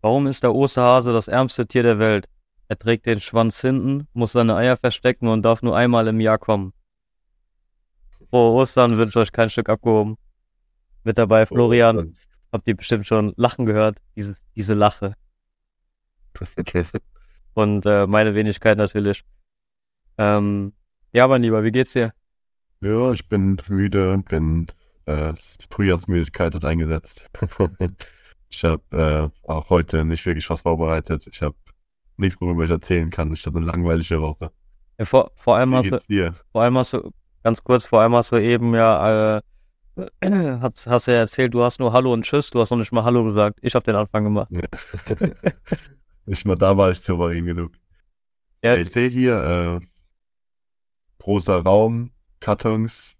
Warum ist der Osterhase das ärmste Tier der Welt? Er trägt den Schwanz hinten, muss seine Eier verstecken und darf nur einmal im Jahr kommen. Frohe Ostern, wünsche euch kein Stück abgehoben. Mit dabei Florian. Habt ihr bestimmt schon Lachen gehört? Diese, diese Lache. Und äh, meine Wenigkeit natürlich. Ähm, ja, mein Lieber, wie geht's dir? Ja, ich bin müde, bin äh, Frühjahrsmüdigkeit hat eingesetzt. ich habe äh, auch heute nicht wirklich was vorbereitet. Ich habe nichts, worüber ich erzählen kann. Ich hatte eine langweilige Woche. Ja, vor, vor allem hast du, vor allem hast du, ganz kurz, vor allem hast du eben ja, äh, hast, hast ja erzählt, du hast nur Hallo und Tschüss, du hast noch nicht mal Hallo gesagt. Ich habe den Anfang gemacht. nicht mal da war ich souverän genug. Ja, Ich sehe hier äh, großer Raum, Kartons,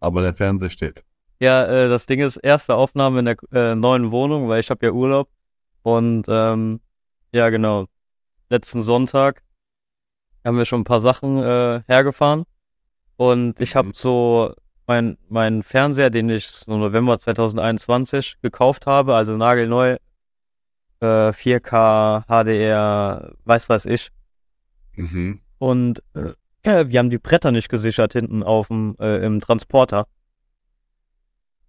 aber der Fernseher steht. Ja, äh, das Ding ist, erste Aufnahme in der äh, neuen Wohnung, weil ich habe ja Urlaub. Und ähm, ja, genau. Letzten Sonntag haben wir schon ein paar Sachen äh, hergefahren. Und ich habe Mhm. so mein, mein Fernseher, den ich so November 2021 gekauft habe, also nagelneu, äh, 4K, HDR, weiß weiß ich. Mhm. Und äh, wir haben die Bretter nicht gesichert hinten auf dem äh, im Transporter.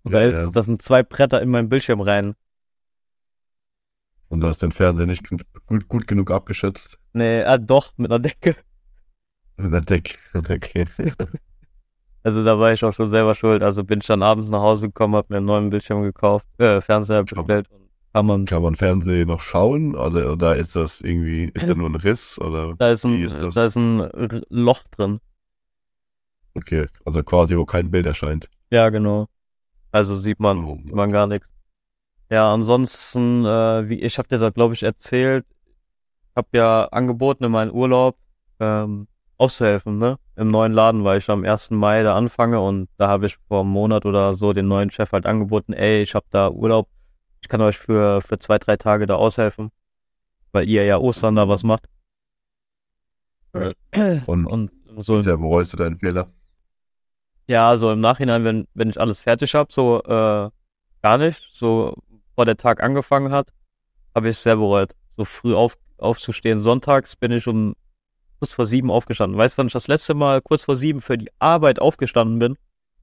Und da Ja, ist, ja. das sind zwei Bretter in meinen Bildschirm rein. Und du hast den Fernseher nicht gut, gut genug abgeschützt. Nee, ah, doch, mit einer Decke. Mit der Deck. Okay. Also da war ich auch schon selber schuld. Also bin ich dann abends nach Hause gekommen, hab mir einen neuen Bildschirm gekauft, äh, Fernseher bestellt und kann man. Kann man Fernsehen noch schauen oder, oder ist das irgendwie, ist da nur ein Riss oder? Da ist ein, ist da ist ein Loch drin. Okay, also quasi, wo kein Bild erscheint. Ja, genau. Also sieht man, Oh, sieht man gar nichts. Ja, ansonsten, äh, wie ich habe dir da glaube ich erzählt, habe ja angeboten in meinem Urlaub ähm, auszuhelfen, ne? Im neuen Laden, weil ich am 1. Mai da anfange und da habe ich vor einem Monat oder so den neuen Chef halt angeboten, ey, ich habe da Urlaub, ich kann euch für für zwei, drei Tage da aushelfen, weil ihr ja Ostern da was macht. Und Und so sehr bereust du deinen Fehler? Ja, so im Nachhinein, wenn, wenn ich alles fertig habe, so äh, gar nicht. So vor der Tag angefangen hat, habe ich sehr bereut. So früh auf, aufzustehen. Sonntags bin ich um kurz vor sieben aufgestanden. Weißt du, wann ich das letzte Mal kurz vor sieben für die Arbeit aufgestanden bin?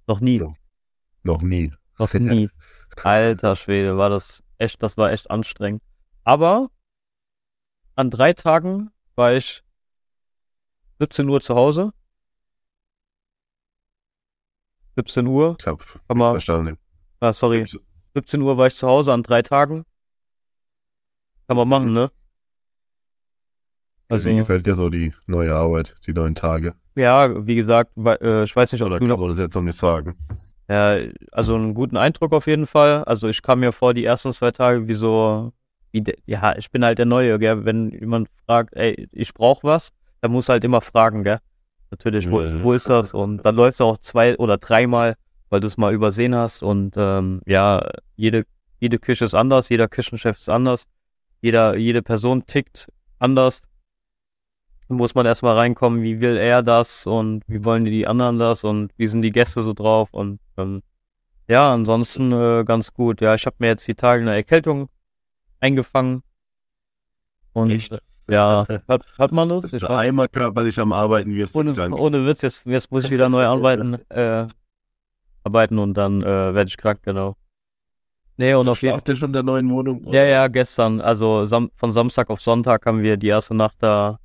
Noch nie. Ja. Noch nie. Noch nie. Alter Schwede, war das echt, das war echt anstrengend. Aber an drei Tagen war ich 17 Uhr zu Hause. 17 Uhr. Ich hab Kann man- verstanden. Ah, sorry. 17 Uhr war ich zu Hause an drei Tagen. Kann man machen, ne? Also, Also, wie gefällt dir so die neue Arbeit, die neuen Tage? ja, wie gesagt, äh, ich weiß nicht, ob Oder du noch, man das jetzt noch nicht sagen? ja, also einen guten Eindruck auf jeden Fall. Also ich kam mir vor, die ersten zwei Tage wie so, wie de, ja, ich bin halt der Neue, gell? Wenn jemand fragt, ey, ich brauch was, dann muss halt immer fragen, gell? Natürlich, wo, ist, ja. wo ist das? Und dann läufst du auch zwei oder dreimal, weil du es mal übersehen hast. Und ähm, ja, jede, jede Küche ist anders, jeder Küchenchef ist anders, jeder, jede Person tickt anders. Muss man erstmal reinkommen, wie will er das und wie wollen die, die anderen das und wie sind die Gäste so drauf und ähm, ja, ansonsten äh, ganz gut. Ja, ich habe mir jetzt die Tage eine Erkältung eingefangen. Und Echt? Ja, hat, hat man das? Dass Ich du einmal körperlich am Arbeiten wirst. ohne, ohne Witz, jetzt, jetzt muss ich wieder neu arbeiten, äh, arbeiten und dann äh, werde ich krank, genau. Nee, und auf jeden ihr schon in der neuen Wohnung? Ja, ja, gestern, also sam von Samstag auf Sonntag haben wir die erste Nacht da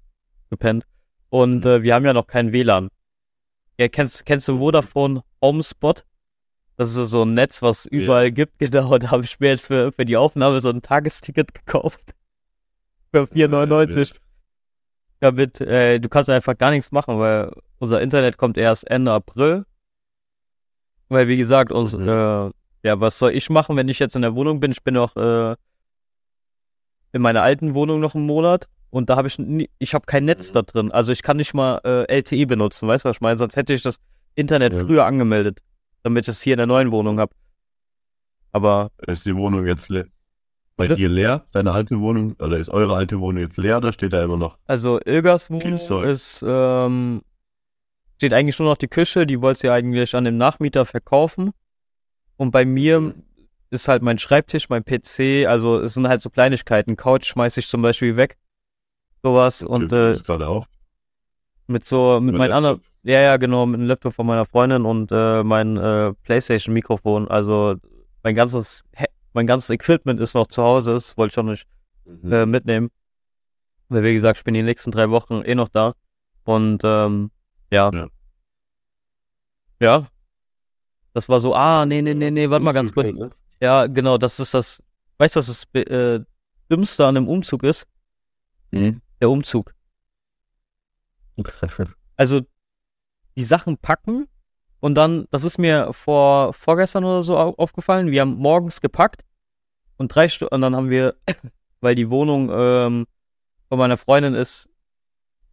gepennt. Und äh, wir haben ja noch kein WLAN. Ja, kennst, kennst du Vodafone Homespot? Das ist so ein Netz, was überall gibt, genau. Da habe ich mir jetzt für, für die Aufnahme so ein Tagesticket gekauft. Für 4,99. Damit, äh, du kannst einfach gar nichts machen, weil unser Internet kommt erst Ende April. Weil, wie gesagt, uns, Mhm. äh, ja, was soll ich machen, wenn ich jetzt in der Wohnung bin? Ich bin noch äh, in meiner alten Wohnung noch einen Monat und da habe ich nie, ich habe kein Netz Mhm. da drin. Also ich kann nicht mal äh, LTE benutzen, weißt du, was ich meine? Sonst hätte ich das Internet Ja. früher angemeldet, damit ich es hier in der neuen Wohnung habe. Aber Ist die Wohnung jetzt le bei dir leer? Deine alte Wohnung? Oder ist eure alte Wohnung jetzt leer oder steht da immer noch? also Ilgas Wohnung ist ähm, steht eigentlich nur noch die Küche, die wollte sie eigentlich an den Nachmieter verkaufen. Und bei mir Mhm. ist halt mein Schreibtisch, mein PC, also es sind halt so Kleinigkeiten. Couch schmeiße ich zum Beispiel weg. Sowas und äh, gerade auch. mit so, mit Mit meinem anderen, ja, ja, genau, mit dem Laptop von meiner Freundin und äh, mein äh, Playstation-Mikrofon. Also mein ganzes, mein ganzes Equipment ist noch zu Hause, das wollte ich schon nicht Mhm. äh, mitnehmen. Weil wie gesagt, ich bin die nächsten drei Wochen eh noch da. Und ähm, ja. Ja. Ja. Das war so, ah, nee, nee, nee, nee, warte mal ganz kurz. Ne? Ja, genau, das ist das, weißt du, was das äh, Dümmste an einem Umzug ist? Mhm. Der Umzug. Also die Sachen packen und dann, das ist mir vor vorgestern oder so au- aufgefallen, wir haben morgens gepackt und drei Stunden, und dann haben wir, weil die Wohnung ähm, von meiner Freundin ist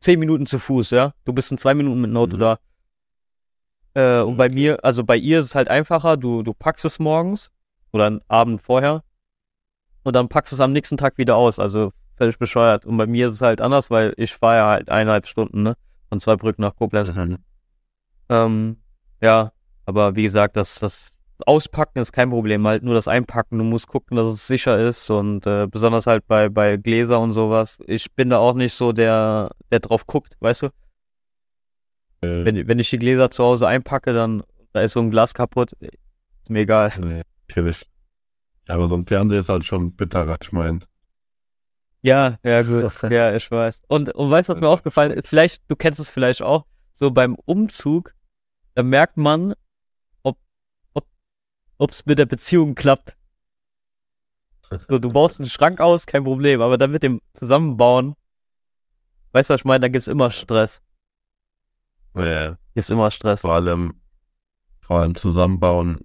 zehn Minuten zu Fuß, ja. Du bist in zwei Minuten mit Auto Mhm. da. Äh, und bei mir, also bei ihr ist es halt einfacher, du, du packst es morgens oder einen Abend vorher und dann packst es am nächsten Tag wieder aus, also völlig bescheuert. Und bei mir ist es halt anders, weil ich fahre ja halt eineinhalb Stunden, ne? Von Zweibrücken nach Koblenz. Mhm. Ähm, ja, aber wie gesagt, das, das Auspacken ist kein Problem, halt nur das Einpacken. Du musst gucken, dass es sicher ist und äh, besonders halt bei, bei Gläser und sowas. Ich bin da auch nicht so der, der drauf guckt, weißt du? Äh, Wenn, wenn ich die Gläser zu Hause einpacke, dann da ist so ein Glas kaputt. Ist mir egal. nee, natürlich. Ja, aber so ein Fernseher ist halt schon bitterer, ich meine. Ja, ja, gut. Ja, ich weiß. Und, und weißt du, was mir aufgefallen ist? Vielleicht, du kennst es vielleicht auch, so beim Umzug, da merkt man, ob, ob, ob's mit der Beziehung klappt. So, du baust einen Schrank aus, kein Problem, aber dann mit dem Zusammenbauen, weißt du, was ich meine, da gibt's immer Stress. Ja, Gibt's immer Stress. vor allem, vor allem Zusammenbauen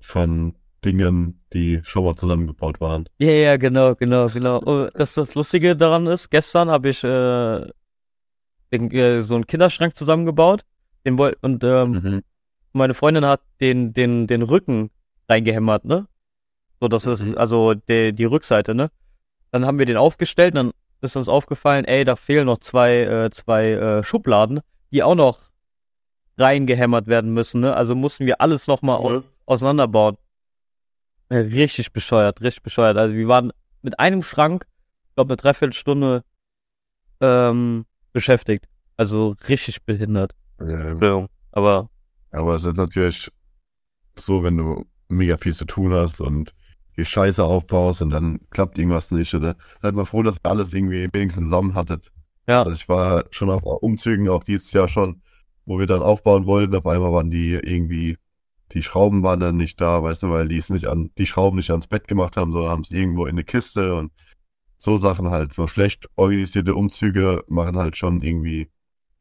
von Dingen, die schon mal zusammengebaut waren. Ja, ja, genau, genau, genau. Und das, das Lustige daran ist, gestern habe ich äh, den, äh, so einen Kinderschrank zusammengebaut. Den woll und ähm, Mhm. meine Freundin hat den, den, den Rücken reingehämmert, ne? So, das ist Mhm. also die, die Rückseite, ne? Dann haben wir den aufgestellt, dann ist uns aufgefallen, ey, da fehlen noch zwei, äh, zwei äh, Schubladen, die auch noch reingehämmert werden müssen, ne? Also mussten wir alles nochmal aus, auseinanderbauen. Ja, Richtig bescheuert, richtig bescheuert. Also wir waren mit einem Schrank, ich glaube, eine Dreiviertelstunde ähm, beschäftigt. Also richtig behindert. Ja, Entschuldigung. Aber aber es ist natürlich so, wenn du mega viel zu tun hast und die Scheiße aufbaust und dann klappt irgendwas nicht oder seid mal froh, dass ihr alles irgendwie wenigstens zusammen hattet. ja, Also ich war schon auf Umzügen, auch dieses Jahr schon, wo wir dann aufbauen wollten. Auf einmal waren die irgendwie, die Schrauben waren dann nicht da, weißt du, weil die es nicht an, die Schrauben nicht ans Bett gemacht haben, sondern haben es irgendwo in eine Kiste und so Sachen halt. So schlecht organisierte Umzüge machen halt schon irgendwie.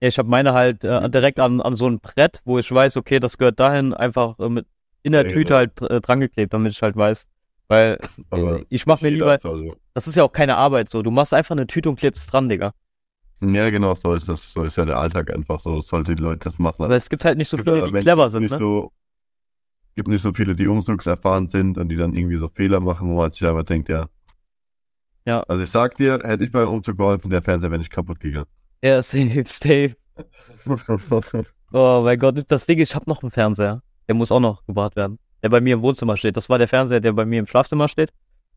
Ja, ich habe meine halt äh, direkt an, an so ein Brett, wo ich weiß, okay, das gehört dahin, einfach äh, mit in der Ja, Tüte genau. halt äh, drangeklebt, damit ich halt weiß. Weil Aber äh, ich mach mir lieber, Also, das ist ja auch keine Arbeit so. Du machst einfach eine Tüte und klebst dran, Digga. ja, genau, so ist das, so ist ja der Alltag einfach so, sollte die Leute das machen. Aber es gibt halt nicht so viele, aber die Menschen, clever sind, ne? so, gibt nicht so viele, die umzugserfahren sind und die dann irgendwie so Fehler machen, wo man sich einfach denkt, ja. Ja. Also ich sag dir, hätte ich beim Umzug geholfen, der Fernseher wäre nicht kaputt gegangen. Ja, safe, safe. Oh mein Gott, das Ding ist, ich hab noch einen Fernseher. Der muss auch noch gebracht werden. Der bei mir im Wohnzimmer steht. Das war der Fernseher, der bei mir im Schlafzimmer steht.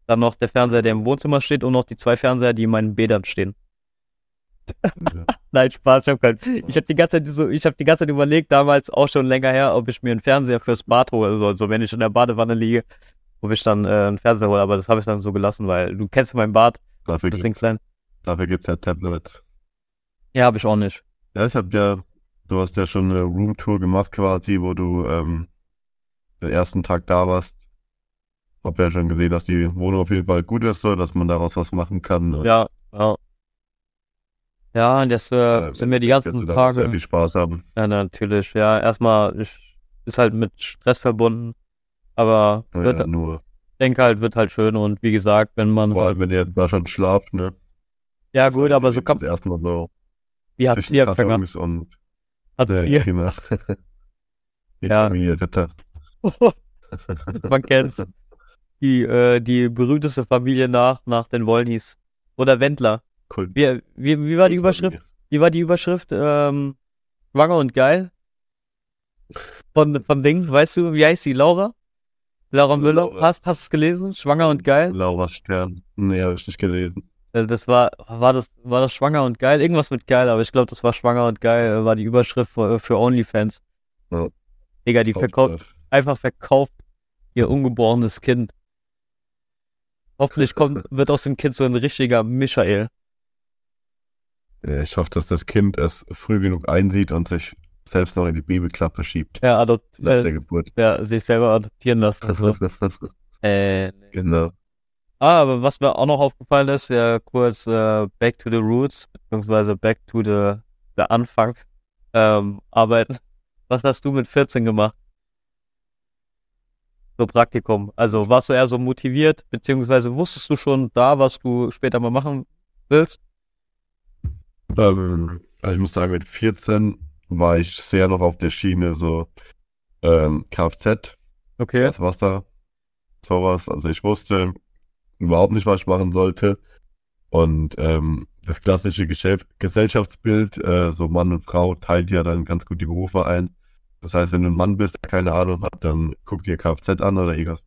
Dann noch der Fernseher, der im Wohnzimmer steht und noch die zwei Fernseher, die in meinen Bädern stehen. Nein, Spaß, ich hab keinen. Ich hab die ganze Zeit so, ich hab die ganze Zeit überlegt, damals auch schon länger her, ob ich mir einen Fernseher fürs Bad hole soll. So, wenn ich in der Badewanne liege, ob ich dann äh, einen Fernseher hole. Aber das habe ich dann so gelassen, weil du kennst mein Bad, dafür, das Ding gibt's, klein. dafür gibt's ja Tablets. Ja, habe ich auch nicht. Ja, ich hab ja, du hast ja schon eine Roomtour gemacht quasi, wo du ähm, den ersten Tag da warst. Hab ja schon gesehen, dass die Wohnung auf jeden Fall gut ist, so, dass man daraus was machen kann. Und, Ja, ja. Ja, und das äh, sind mir die ganzen du daraus sehr Tage. viel Spaß haben. Ja, natürlich. Ja, erstmal ich, ist halt mit Stress verbunden. Aber Ja, wird, nur, denke halt, wird halt schön. Und wie gesagt, wenn man. vor allem, wenn ihr jetzt da schon schlaft, ne? ja, gut, aber so kann. Erstmal so Wie hat zwischen vier Empfänger? Und Hat der vier. Prima. Die Ja. Familie Ritter. man kennt's. Die, äh, die berühmteste Familie nach, nach den Wollnies. Oder Wendler. Kult. Wie, wie, wie war die Überschrift? Wie war die Überschrift? Ähm, schwanger und geil? Von, von Ding, weißt du, wie heißt sie? Laura? Laura Müller, Laura. hast, hast du es gelesen? Schwanger und geil? Laura Stern. Nee, habe ich nicht gelesen. Äh, Das war, war das, war das schwanger und geil? Irgendwas mit geil, aber ich glaube, das war schwanger und geil, äh, war die Überschrift für, für OnlyFans. Ja. Digga, die verkauft, einfach verkauft ihr ungeborenes Kind. Hoffentlich kommt, wird aus dem Kind so ein richtiger Michael. Ich hoffe, dass das Kind es früh genug einsieht und sich selbst noch in die Babyklappe schiebt. Ja, adopt, Nach der äh, Geburt. ja, sich selber adoptieren lassen. äh, nee. genau. Ah, aber was mir auch noch aufgefallen ist, ja kurz äh, Back to the Roots, beziehungsweise Back to the, der Anfang ähm, arbeiten. Was hast du mit 14 gemacht? So Praktikum. Also warst du eher so motiviert, beziehungsweise wusstest du schon da, was du später mal machen willst? Ähm, also ich muss sagen, mit 14 war ich sehr noch auf der Schiene, so ähm, Kfz, Okay. das Wasser, sowas. Also ich wusste überhaupt nicht, was ich machen sollte. Und ähm, das klassische Geschäft Gesellschaftsbild, äh, so Mann und Frau, teilt ja dann ganz gut die Berufe ein. Das heißt, wenn du ein Mann bist, der keine Ahnung hat, dann guck dir Kfz an oder irgendwas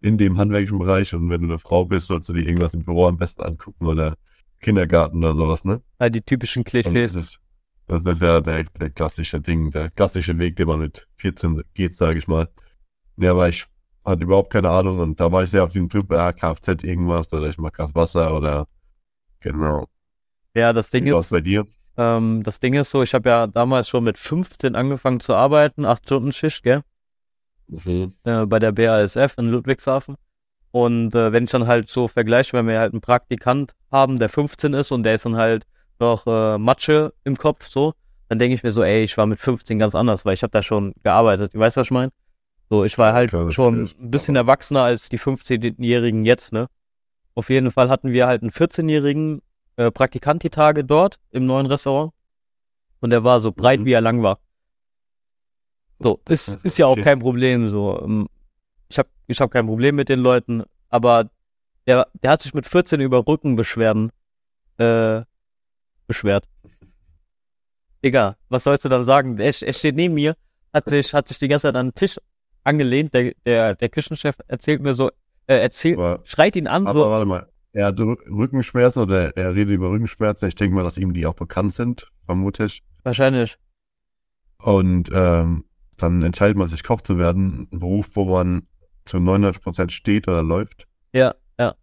in dem handwerklichen Bereich. Und wenn du eine Frau bist, sollst du dir irgendwas im Büro am besten angucken oder Kindergarten oder sowas, ne? Ja, die typischen Und das Klischees. ist, das ist ja der, der klassische Ding, der klassische Weg, den man mit 14 geht, sage ich mal. Ja, aber ich hatte überhaupt keine Ahnung und da war ich sehr auf diesem Typ, ja, Kfz irgendwas oder ich mag das Wasser oder genau. Ja, das Ding Wie ist, bei dir? ähm, das Ding ist so, ich habe ja damals schon mit 15 angefangen zu arbeiten, acht Stunden Schicht, gell? Mhm. äh, bei der BASF in Ludwigshafen. Und äh, wenn ich dann halt so vergleiche, wenn wir halt einen Praktikant haben, der 15 ist und der ist dann halt noch äh, Matsche im Kopf, so, dann denke ich mir so, ey, ich war mit 15 ganz anders, weil ich habe da schon gearbeitet. Du weißt, was ich meine? So, ich war halt Klar, schon ein bisschen Aber- erwachsener als die 15-Jährigen jetzt, ne? Auf jeden Fall hatten wir halt einen 14-jährigen äh, Praktikant die Tage dort im neuen Restaurant. Und der war so breit, Mhm. wie er lang war. So, ist, ist ja auch Okay. kein Problem. So, ähm, ich habe ich hab kein Problem mit den Leuten, aber der, der hat sich mit 14 über Rückenbeschwerden äh, beschwert. Egal, was sollst du dann sagen? Er, er steht neben mir, hat sich, hat sich die ganze Zeit an den Tisch angelehnt. Der, der, der Küchenchef erzählt mir so, äh, erzählt, Aber, schreit ihn an, aber so, warte mal, er hat Rück- Rückenschmerzen oder er redet über Rückenschmerzen. Ich denke mal, dass ihm die auch bekannt sind, vermutlich. wahrscheinlich. Und ähm, dann entscheidet man sich, Koch zu werden. Ein Beruf, wo man zu 99% steht oder läuft. Ja, ja.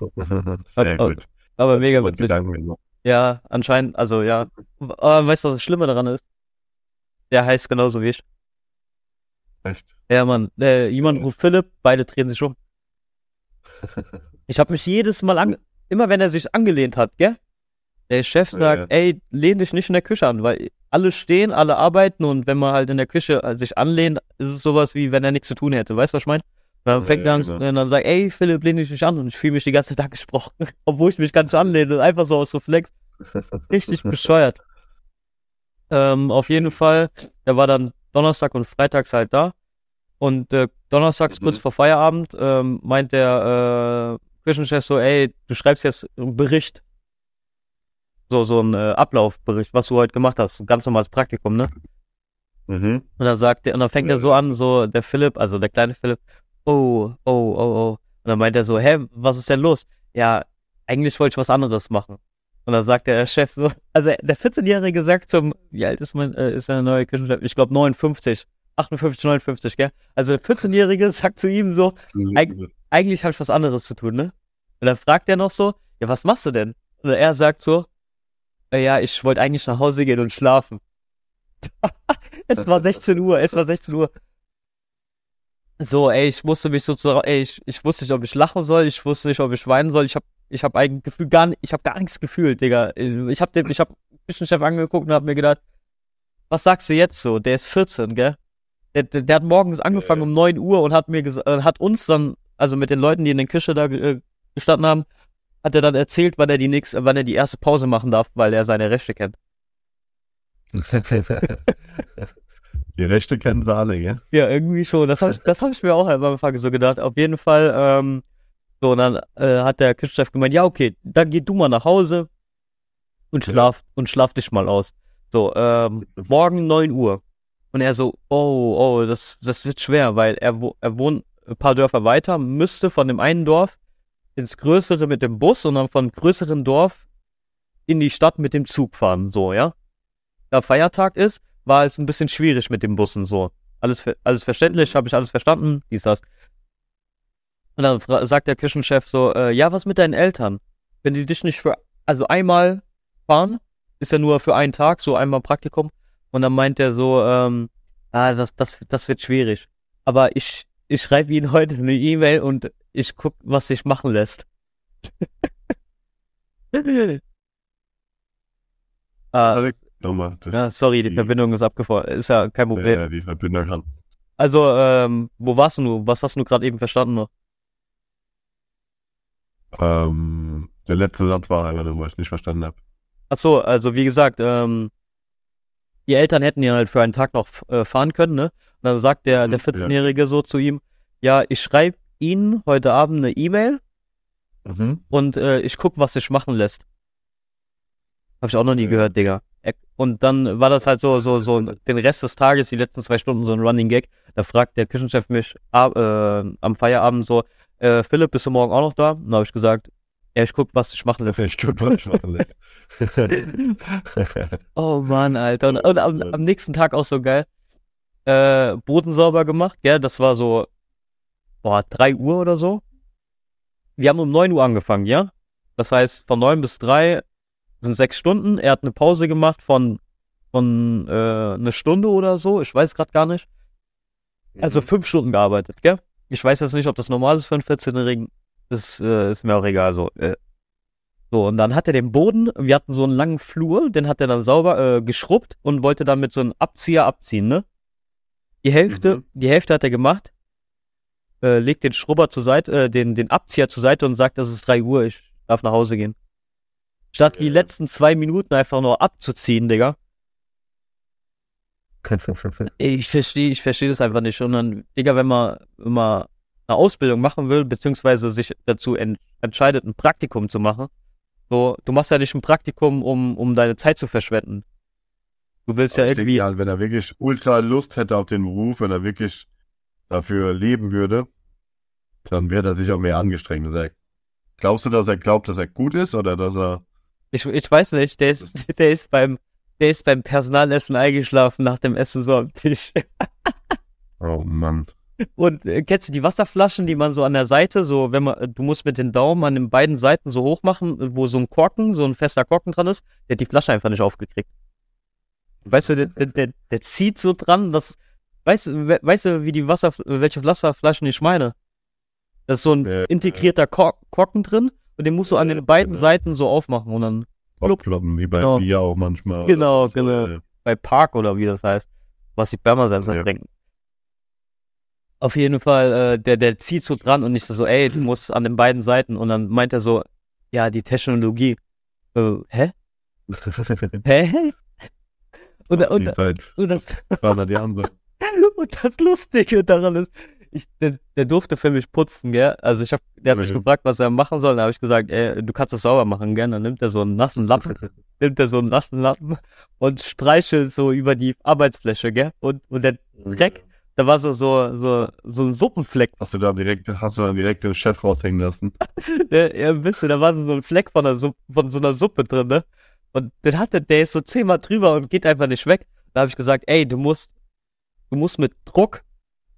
Sehr Oh, gut. Aber mega witzig. Gemacht. Ja, anscheinend, also ja. Aber weißt du, was das Schlimme daran ist? Der heißt genauso wie ich. Echt. Ja, Mann. Äh, jemand ruft Philipp, beide drehen sich um. Ich habe mich jedes Mal an, immer wenn er sich angelehnt hat, gell? Der Chef Ja, sagt, ey, lehn dich nicht in der Küche an, weil alle stehen, alle arbeiten und wenn man halt in der Küche äh, sich anlehnt, ist es sowas wie, wenn er nichts zu tun hätte. Weißt du, was ich meine? Dann Ja, fängt ja, er an, genau. und dann sagt, ey, Philipp, lehn dich nicht an und ich fühle mich die ganze Zeit angesprochen, obwohl ich mich nicht anlehne, einfach so aus Reflex. Richtig bescheuert. Ähm, auf jeden Fall, er war dann Donnerstag und Freitags halt da. Und äh, donnerstags Mhm. kurz vor Feierabend ähm, meint der äh, Küchenchef so, ey, du schreibst jetzt einen Bericht. So, so ein äh, Ablaufbericht, was du heute gemacht hast. Ein ganz normales Praktikum, ne? Mhm. Und dann sagt er, und dann fängt Ja, er so an, so der Philipp, also der kleine Philipp, oh, oh, oh, oh. Und dann meint er so, hä, was ist denn los? Ja, eigentlich wollte ich was anderes machen. Und dann sagt der Chef so, also der 14-Jährige sagt zum, wie alt ist mein, äh, ist der neue Küchenchef? Ich glaube 59, 58, 59, gell? Also der 14-Jährige sagt zu ihm so, Eig- eigentlich habe ich was anderes zu tun, ne? Und dann fragt er noch so, ja, was machst du denn? Und er sagt so, ja, ich wollte eigentlich nach Hause gehen und schlafen. es war 16 Uhr, es war 16 Uhr. So, ey, ich musste mich sozusagen, ey, ich, ich wusste nicht, ob ich lachen soll, ich wusste nicht, ob ich weinen soll, ich hab, ich hab eigentlich Gefühl gar nicht, ich hab gar nichts gefühlt, Digga. Ich hab den, ich hab Küchenchef angeguckt und hab mir gedacht, was sagst du jetzt so? Der ist 14, gell? Der, der, der hat morgens angefangen Ja. um 9 Uhr und hat mir äh, hat uns dann, also mit den Leuten, die in der Küche da äh, gestanden haben, hat er dann erzählt, wann er die nächste, wann er die erste Pause machen darf, weil er seine Rechte kennt. Die Rechte kennen sie alle, gell? Ja, irgendwie schon. Das habe ich, das hab ich mir auch am Anfang so gedacht. Auf jeden Fall, ähm, so, und dann äh, hat der Küchenchef gemeint, ja, okay, dann geh du mal nach Hause und Ja. schlaf und schlaf dich mal aus. So, ähm, morgen 9 Uhr. Und er so, oh, oh, das, das wird schwer, weil er, wo- er wohnt ein paar Dörfer weiter, müsste von dem einen Dorf ins größere mit dem Bus und dann von größeren Dorf in die Stadt mit dem Zug fahren, so, ja. Da Feiertag ist, war es ein bisschen schwierig mit den Bussen, so. Alles, alles verständlich, habe ich alles verstanden, dies, das. Und dann sagt der Küchenchef so, äh, ja, was mit deinen Eltern? Wenn die dich nicht für, also einmal fahren, ist ja nur für einen Tag, so einmal Praktikum. Und dann meint er so, ähm, ah, das, das, das wird schwierig. Aber ich, ich schreibe Ihnen heute eine E-Mail und ich guck, was sich machen lässt. ah, nochmal, ja, sorry, die die- Verbindung ist abgefallen. Ist ja kein Problem. äh, die Verbindung kann. Also, ähm, wo warst du? Was hast du gerade eben verstanden noch? Ähm, der letzte Satz war einfach nur, was ich nicht verstanden habe. Ach so, also wie gesagt, ähm, die Eltern hätten ja halt für einen Tag noch äh, fahren können, ne? Und dann sagt der, der Mhm, ja. 14-Jährige so zu ihm, ja, ich schreibe Ihnen heute Abend eine E-Mail Mhm. und äh, ich guck, was sich machen lässt. Hab ich auch noch nie Ja. gehört, Digga. Er- Und dann war das halt so, so, so den Rest des Tages, die letzten zwei Stunden so ein Running Gag. Da fragt der Küchenchef mich äh, am Feierabend so, äh, Philipp, bist du morgen auch noch da? Und dann habe ich gesagt, ja, ich guck, was sich machen lässt. Ich guck, was ich machen lässt. Oh Mann, Alter. Und, und am, am nächsten Tag auch so geil. Äh, Boden sauber gemacht, gell? Das war so, boah, 3 Uhr oder so. Wir haben um 9 Uhr angefangen, ja? Das heißt, von 9 bis 3 sind sechs Stunden. Er hat eine Pause gemacht von, von äh, eine Stunde oder so. Ich weiß gerade gar nicht. Also fünf Stunden gearbeitet, gell? Ich weiß jetzt nicht, ob das normal ist für einen 14-Jährigen. Das äh, ist mir auch egal. So, äh. so, und dann hat er den Boden, wir hatten so einen langen Flur, den hat er dann sauber äh, geschrubbt und wollte dann mit so einem Abzieher abziehen, ne? Die Hälfte, Mhm. die Hälfte hat er gemacht, äh, legt den Schrubber zur Seite, äh, den, den Abzieher zur Seite und sagt, das ist 3 Uhr, ich darf nach Hause gehen. Statt die letzten zwei Minuten einfach nur abzuziehen, Digga. Ich verstehe, ich verstehe das einfach nicht. Und dann, Digga, wenn man, wenn man eine Ausbildung machen will, beziehungsweise sich dazu en entscheidet, ein Praktikum zu machen, so, du machst ja nicht ein Praktikum, um, um deine Zeit zu verschwenden. Du willst ja Ich denke, irgendwie, ja, wenn er wirklich ultra Lust hätte auf den Beruf, wenn er wirklich dafür leben würde, dann wäre er sich auch mehr angestrengt. Er, glaubst du, dass er glaubt, dass er gut ist oder dass er. ich, ich weiß nicht, der ist, der ist beim, der ist beim Personalessen eingeschlafen nach dem Essen so am Tisch. Oh Mann. Und äh, kennst du die Wasserflaschen, die man so an der Seite, so wenn man, äh, du musst mit den Daumen an den beiden Seiten so hoch machen, äh, wo so ein Korken, so ein fester Korken dran ist, der hat die Flasche einfach nicht aufgekriegt. Weißt du, der, der, der, der zieht so dran, das, weißt du, we, weißt du, wie die Wasser, welche Wasserflaschen ich meine? Das ist so ein Äh, integrierter Kor Korken drin und den musst du an den beiden genau. Seiten so aufmachen und dann Aufkloppen, wie bei Genau. Bier auch manchmal. Genau, Das ist, genau. äh, bei Park oder wie das heißt, was die Spermasensor Ja. trinken. Auf jeden Fall, äh, der, der zieht so dran und ich so, ey, du musst an den beiden Seiten. Und dann meint er so, ja, die Technologie. Äh, hä? Hä? Und, die und, seit und, das, 200 Jahren so. und das Lustige daran ist, ich, der, der durfte für mich putzen, gell? Also ich hab, der hat mich Mhm. gefragt, was er machen soll. Da habe ich gesagt, ey, du kannst es sauber machen, gell? Dann nimmt er so einen nassen Lappen nimmt er so einen nassen Lappen und streichelt so über die Arbeitsfläche, gell? Und, und der Dreck, da war so, so, so, so ein Suppenfleck. Hast du da direkt, hast du dann direkt den Chef raushängen lassen? Der, ja, wisst ihr, da war so ein Fleck von, der Suppe, von so einer Suppe drin, ne? Und den hat der, der ist so zehnmal drüber und geht einfach nicht weg. Da habe ich gesagt, ey, du musst, du musst mit Druck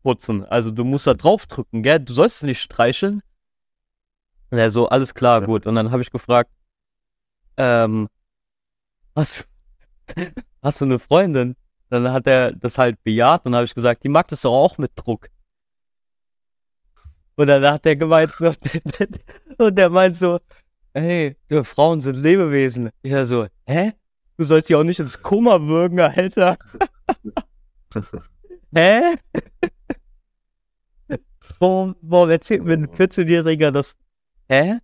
putzen. Also du musst da drauf drücken, gell? Du sollst es nicht streicheln. Und er so, alles klar, Ja. gut. Und dann habe ich gefragt, ähm, hast, hast du eine Freundin? Dann hat er das halt bejaht und dann habe ich gesagt, die mag das doch auch mit Druck. Und dann hat er gemeint, und der meint so, hey, du, Frauen sind Lebewesen. Ich so, hä? Du sollst sie auch nicht ins Koma würgen, Alter. hä? Warum, warum erzählt mir ein 14-Jähriger das? Hä?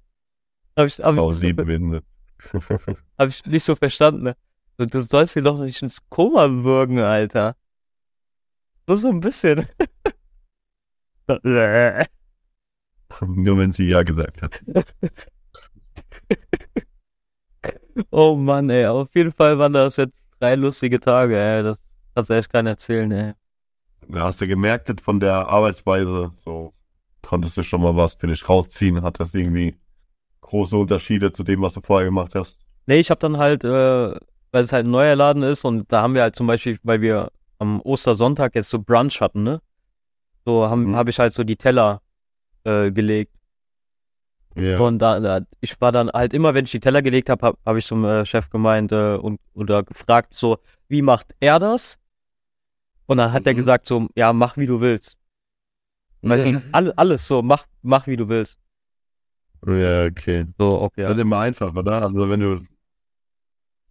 Hab ich, hab Frau ich, Winde. hab ich nicht so verstanden. ne? Du, sollst sie doch nicht ins Koma würgen, Alter. Nur so ein bisschen. Nur wenn sie ja gesagt hat. oh Mann, ey. Auf jeden Fall waren das jetzt drei lustige Tage, ey. Das kannst du echt keinen erzählen, ey. Da hast du gemerkt jetzt von der Arbeitsweise, so konntest du schon mal was für dich rausziehen? Hat das irgendwie große Unterschiede zu dem, was du vorher gemacht hast? Nee, ich habe dann halt, äh, weil es halt ein neuer Laden ist und da haben wir halt zum Beispiel, weil wir am Ostersonntag jetzt so Brunch hatten, ne? So haben Mhm. habe ich halt so die Teller äh, gelegt. Ja. Und da, da, ich war dann halt immer, wenn ich die Teller gelegt habe, habe hab ich zum äh, Chef gemeint äh, und oder gefragt, so, wie macht er das? Und dann hat er Mhm. gesagt, so, ja, mach wie du willst. Weißt du, all, alles so, mach, mach wie du willst. ja, okay. So, okay. Das ist immer einfach, oder? Also wenn du,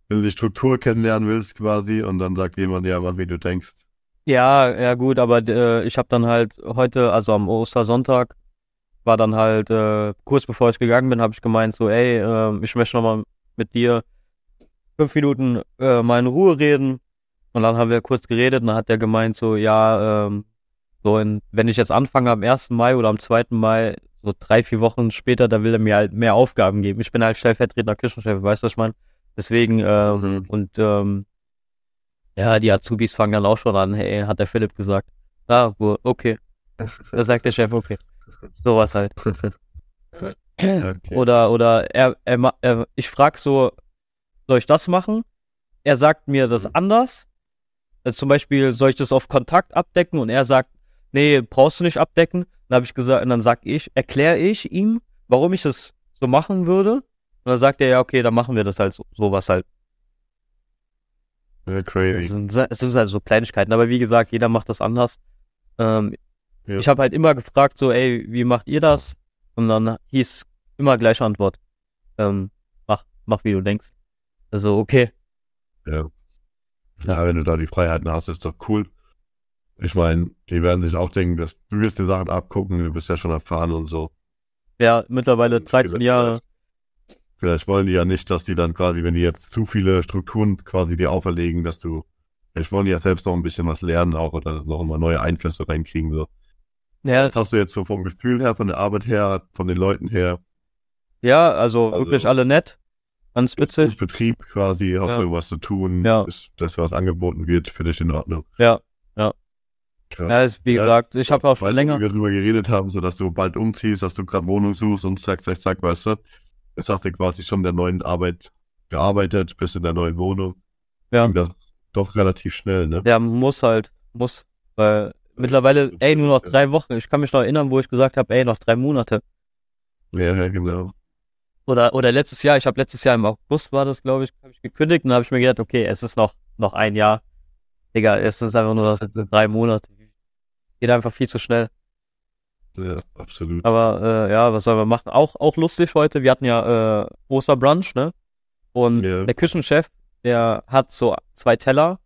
wenn du die Struktur kennenlernen willst quasi und dann sagt jemand, ja, mach wie du denkst. Ja, ja gut, aber äh, ich habe dann halt heute, also am Ostersonntag, war dann halt äh, kurz bevor ich gegangen bin, habe ich gemeint so, ey, äh, ich möchte noch mal mit dir fünf Minuten äh, mal in Ruhe reden. Und dann haben wir kurz geredet und dann hat der gemeint so, ja, ähm, so in, wenn ich jetzt anfange am 1. Mai oder am 2. Mai, so drei, vier Wochen später, da will er mir halt mehr Aufgaben geben. Ich bin halt stellvertretender Küchenchef, weißt du, was ich meine? Deswegen, ähm, Mhm. und ähm, ja, die Azubis fangen dann auch schon an, hey, hat der Philipp gesagt. Ah, wo- okay. Da sagt der Chef, okay. Sowas halt. Okay. Oder, oder er, er, er ich frag so, soll ich das machen? Er sagt mir das anders. Also zum Beispiel, soll ich das auf Kontakt abdecken? Und er sagt, nee, brauchst du nicht abdecken. Dann habe ich gesagt, und dann sag ich, erkläre ich ihm, warum ich das so machen würde. Und dann sagt er, ja, okay, dann machen wir das halt so, sowas halt. ja, Das crazy. sind, das sind halt so Kleinigkeiten. Aber wie gesagt, jeder macht das anders. Ähm, Ja. Ich habe halt immer gefragt, so, ey, wie macht ihr das? Und dann hieß immer gleiche Antwort. Ähm, mach, mach wie du denkst. Also, okay. Ja. Ja, wenn du da die Freiheiten hast, ist doch cool. Ich meine, die werden sich auch denken, dass du wirst dir Sachen abgucken, du bist ja schon erfahren und so. Ja, mittlerweile 13 Vielleicht- Jahre. Vielleicht wollen die ja nicht, dass die dann quasi, wenn die jetzt zu viele Strukturen quasi dir auferlegen, dass du, vielleicht wollen die ja selbst noch ein bisschen was lernen auch oder noch mal neue Einflüsse reinkriegen, so. Ja, Das hast du jetzt so vom Gefühl her, von der Arbeit her, von den Leuten her, ja, also, Also- wirklich alle nett. Ganz ist witzig. Betrieb quasi, hast Ja. irgendwas zu tun, Ja. ist das, was angeboten wird, für dich in Ordnung. Ja. Krass. Ja, ist, wie Ja, gesagt, ich habe auch schon länger. wir drüber geredet haben, so dass du bald umziehst, dass du gerade Wohnung suchst und zack, zack, zack, weißt du. Jetzt hast du quasi schon in der neuen Arbeit gearbeitet, bist in der neuen Wohnung. Ja. Doch relativ schnell, ne? Der muss halt, muss. Weil mittlerweile, ey, nur noch drei Wochen. Ich kann mich noch erinnern, wo ich gesagt habe, ey, noch drei Monate. Ja, ja, genau. Oder, oder letztes Jahr, ich habe letztes Jahr im August war das, glaube ich, habe ich gekündigt und habe ich mir gedacht, okay, es ist noch, noch ein Jahr. Digga, es ist einfach nur noch drei Monate. Geht einfach viel zu schnell. Ja, absolut. Aber äh, ja, was sollen wir machen? Auch, auch lustig heute. Wir hatten ja äh, Osterbrunch, ne? Und Ja. der Küchenchef, der hat so zwei Teller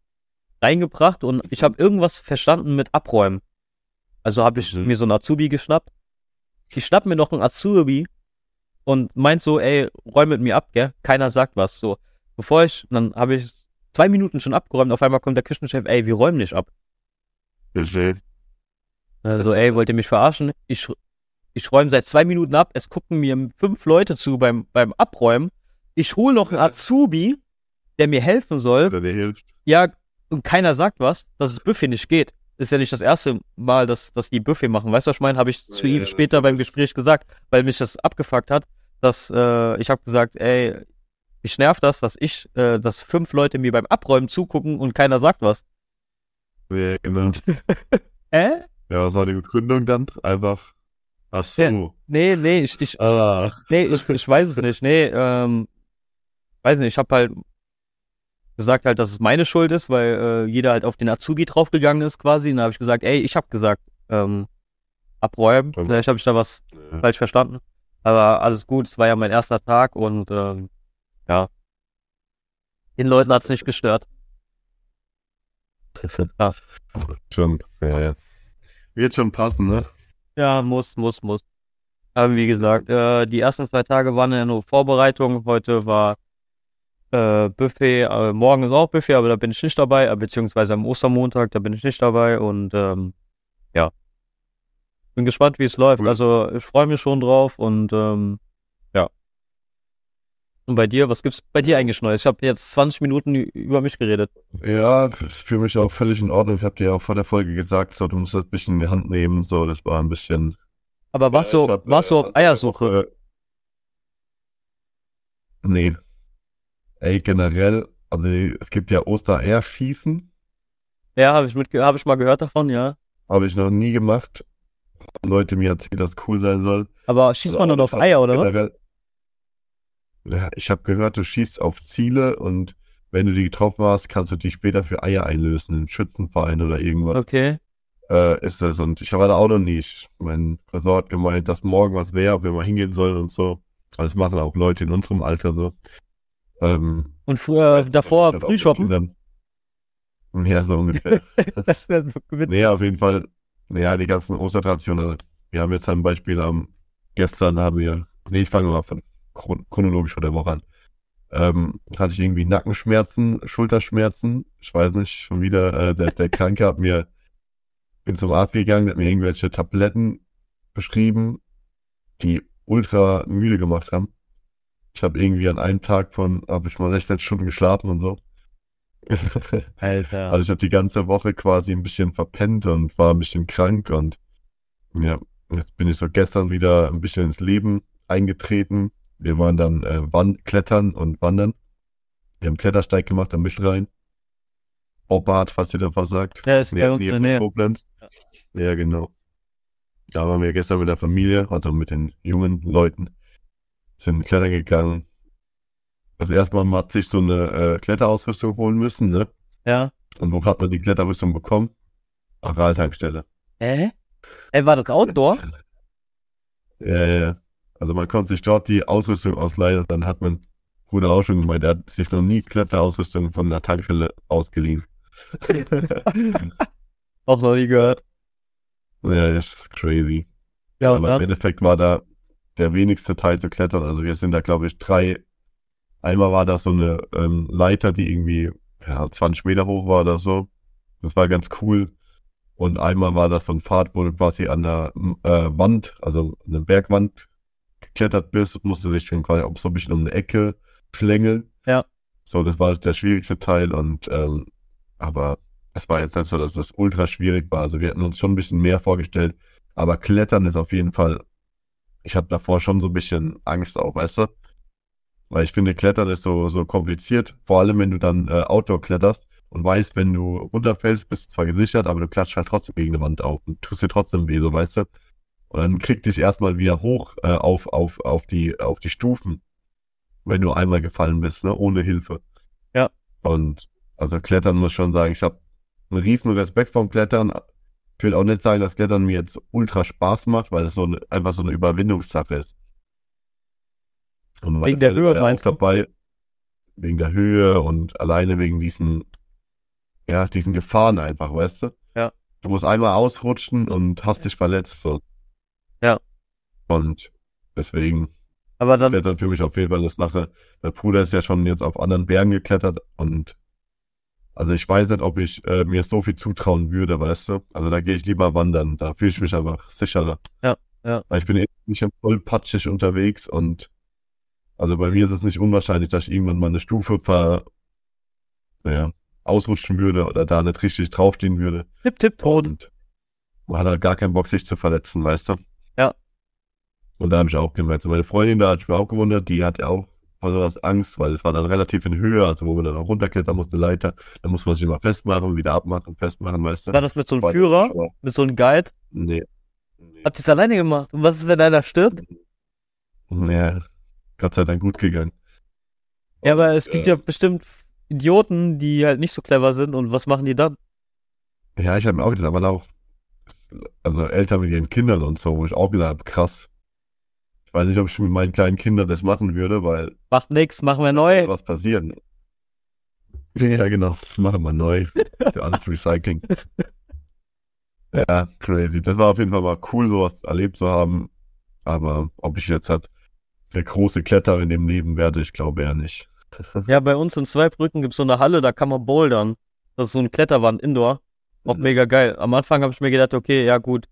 reingebracht und ich habe irgendwas verstanden mit Abräumen. Also habe ich Mhm. mir so einen Azubi geschnappt. Ich schnapp mir noch einen Azubi und meint so, ey, räum mit mir ab, gell? Keiner sagt was. So, bevor ich, dann habe ich zwei Minuten schon abgeräumt, auf einmal kommt der Küchenchef, ey, wir räumen nicht ab. Verstehe. Also, ey, wollt ihr mich verarschen? Ich, ich räume seit zwei Minuten ab. Es gucken mir fünf Leute zu beim, beim Abräumen. Ich hole noch einen Azubi, der mir helfen soll. Der hilft. Ja, und keiner sagt was, dass das Buffet nicht geht. Ist ja nicht das erste Mal, dass, dass die Buffet machen. Weißt du, was ich meine? Habe ich zu Ja, ihm das später beim Gespräch gesagt, weil mich das abgefuckt hat, dass äh, ich habe gesagt, ey, mich nervt das, dass ich, äh, dass fünf Leute mir beim Abräumen zugucken und keiner sagt was. Ja, genau. Äh? Ja, was war die Begründung dann? Einfach. Ach so. Ja. Nee, nee, ich, ich, Ah, Nee, ich, ich weiß es nicht. Nee, ähm, weiß nicht, ich habe halt gesagt halt, dass es meine Schuld ist, weil äh, jeder halt auf den Azubi draufgegangen ist quasi. Und da habe ich gesagt, ey, ich habe gesagt, ähm, abräumen. Ähm. Vielleicht habe ich da was ja. falsch verstanden. Aber alles gut, es war ja mein erster Tag und ähm, ja. Den Leuten hat's nicht gestört. Ja. Schon, ja, ja. Wird schon passen, ne? Ja, muss, muss, muss. Aber wie gesagt, äh, die ersten zwei Tage waren ja nur Vorbereitung. Heute war äh, Buffet, äh, morgen ist auch Buffet, aber da bin ich nicht dabei, äh, beziehungsweise am Ostermontag, da bin ich nicht dabei und ähm, ja. Bin gespannt, wie es läuft. Also ich freue mich schon drauf und ähm, ja. Und bei dir, was gibt's bei dir eigentlich Neues? Ich habe jetzt 20 Minuten über mich geredet. Ja, ist für mich auch völlig in Ordnung. Ich habe dir ja auch vor der Folge gesagt, so, du musst das ein bisschen in die Hand nehmen. So, das war ein bisschen. Aber warst Ja, du, hab, warst du äh, auf Eiersuche? Äh, nee. Ey, generell, also es gibt ja Ostereierschießen, Ja, habe ich mit, habe ich mal gehört davon, ja. habe ich noch nie gemacht. Haben Leute mir erzählt, dass cool sein soll. Aber schießt man Also, nur auf hab Eier oder was? generell- Ja, ich habe gehört, du schießt auf Ziele und wenn du die getroffen hast, kannst du die später für Eier einlösen, im Schützenverein oder irgendwas. Okay. äh, ist das. Und ich war da auch noch nie. Ich, mein Cousin hat gemeint, dass morgen was wäre, ob wir mal hingehen sollen und so. Also das machen auch Leute in unserem Alter so. Ähm, Und früher, davor Frühshoppen? Ja, so ungefähr. das wäre so witzig. nee, auf jeden Fall. Ja, die ganzen Ostertraditionen. Also, wir haben jetzt ein Beispiel am, gestern haben wir, nee, ich fange mal von chron chronologisch von der Woche an. Ähm, hatte ich irgendwie Nackenschmerzen, Schulterschmerzen. Ich weiß nicht, schon wieder, äh, der, der Kranke hat mir, bin zum Arzt gegangen, der hat mir irgendwelche Tabletten beschrieben, die ultra müde gemacht haben. Ich habe irgendwie an einem Tag von, habe ich mal 16 Stunden geschlafen und so. Alter. Also ich habe die ganze Woche quasi ein bisschen verpennt und war ein bisschen krank und ja, jetzt bin ich so gestern wieder ein bisschen ins Leben eingetreten. Wir waren dann äh, Wand klettern und wandern. Wir haben Klettersteig gemacht am Mischrhein. Oppard, falls ihr da was sagt. Der ist bei Nähe- uns in der Nähe. Ja, genau. Da waren wir gestern mit der Familie, also mit den jungen Leuten, sind klettern gegangen. Das erste Mal hat sich so eine äh, Kletterausrüstung holen müssen, ne? Ja. Und wo hat man die Kletterrüstung bekommen? Aral-Tankstelle. Hä? Ey, war das Outdoor? Ja, ja, ja. Also man konnte sich dort die Ausrüstung ausleihen und dann hat mein Bruder auch schon gemeint, er hat sich noch nie Kletterausrüstung von der Tankstelle ausgeliehen. Auch noch nie gehört. ja, das ist crazy. Ja, Aber im dann? Endeffekt war da der wenigste Teil zu klettern. Also wir sind da, glaube ich, drei. Einmal war das so eine ähm, Leiter, die irgendwie ja, 20 Meter hoch war oder so. Das war ganz cool. Und einmal war das so ein Pfad, wo du quasi an der äh, Wand, also eine Bergwand geklettert bist und musste sich dann quasi auch so ein bisschen um eine Ecke schlängeln. Ja. So, das war der schwierigste Teil und ähm, aber es war jetzt nicht so, dass das ultra schwierig war. Also wir hatten uns schon ein bisschen mehr vorgestellt. Aber Klettern ist auf jeden Fall, ich habe davor schon so ein bisschen Angst auch, weißt du? Weil ich finde, Klettern ist so, so kompliziert, vor allem wenn du dann äh, Outdoor kletterst und weißt, wenn du runterfällst, bist du zwar gesichert, aber du klatscht halt trotzdem gegen eine Wand auf und tust dir trotzdem weh, so weißt du? Und dann krieg dich erstmal wieder hoch äh, auf, auf, auf, die, auf die Stufen, wenn du einmal gefallen bist, ne? ohne Hilfe. Ja. Und also Klettern muss schon sagen, ich habe einen riesen Respekt vom Klettern. Ich will auch nicht sagen, dass Klettern mir jetzt ultra Spaß macht, weil es so eine, einfach so eine Überwindungssache ist. Wegen der ist Höhe, auch meinst du? dabei, wegen der Höhe und alleine wegen diesen, ja, diesen Gefahren einfach, weißt du? Ja. Du musst einmal ausrutschen und hast dich verletzt, so. Ja. Und deswegen Aber dann, Klettern für mich auf jeden Fall eine Sache. Mein Bruder ist ja schon jetzt auf anderen Bergen geklettert und also ich weiß nicht, ob ich äh, mir so viel zutrauen würde, weißt du? Also da gehe ich lieber wandern, da fühle ich mich einfach sicherer. Ja, ja. Weil ich bin eh nicht voll patschig unterwegs und also bei mir ist es nicht unwahrscheinlich, dass ich irgendwann mal eine Stufe ver, naja, ausrutschen würde oder da nicht richtig draufstehen würde. tipp, tipp, tot. Und man hat halt gar keinen Bock, sich zu verletzen, weißt du? Ja. Und da habe ich auch gemerkt. So meine Freundin, da hat ich mir auch gewundert, die hat ja auch vor sowas Angst, weil es war dann relativ in Höhe, also wo man dann auch runterklettern muss, eine Leiter, da muss man sich immer festmachen, wieder abmachen, festmachen, weißt du? War das mit so einem ich Führer? Mit so einem Guide? Nee. nee. Habt ihr es alleine gemacht? Und was ist, wenn einer stirbt? Ja, Gott sei Dank gut gegangen. Ja, aber es gibt äh, ja bestimmt Idioten, die halt nicht so clever sind und was machen die dann? Ja, ich habe mir auch gedacht, aber auch, also Eltern mit ihren Kindern und so, wo ich auch gedacht habe, krass. Ich weiß nicht, ob ich mit meinen kleinen Kindern das machen würde, weil Macht nix, machen wir neu. was passieren. Ja, genau. Machen wir neu. Ist ja alles Recycling. Ja, crazy. Das war auf jeden Fall mal cool, sowas erlebt zu haben. Aber ob ich jetzt halt der große Kletterer in dem Leben werde, ich glaube eher nicht. Ja, bei uns in Zweibrücken gibt's so eine Halle, da kann man bouldern. Das ist so eine Kletterwand, Indoor. Auch mega geil. Am Anfang habe ich mir gedacht, okay, ja gut,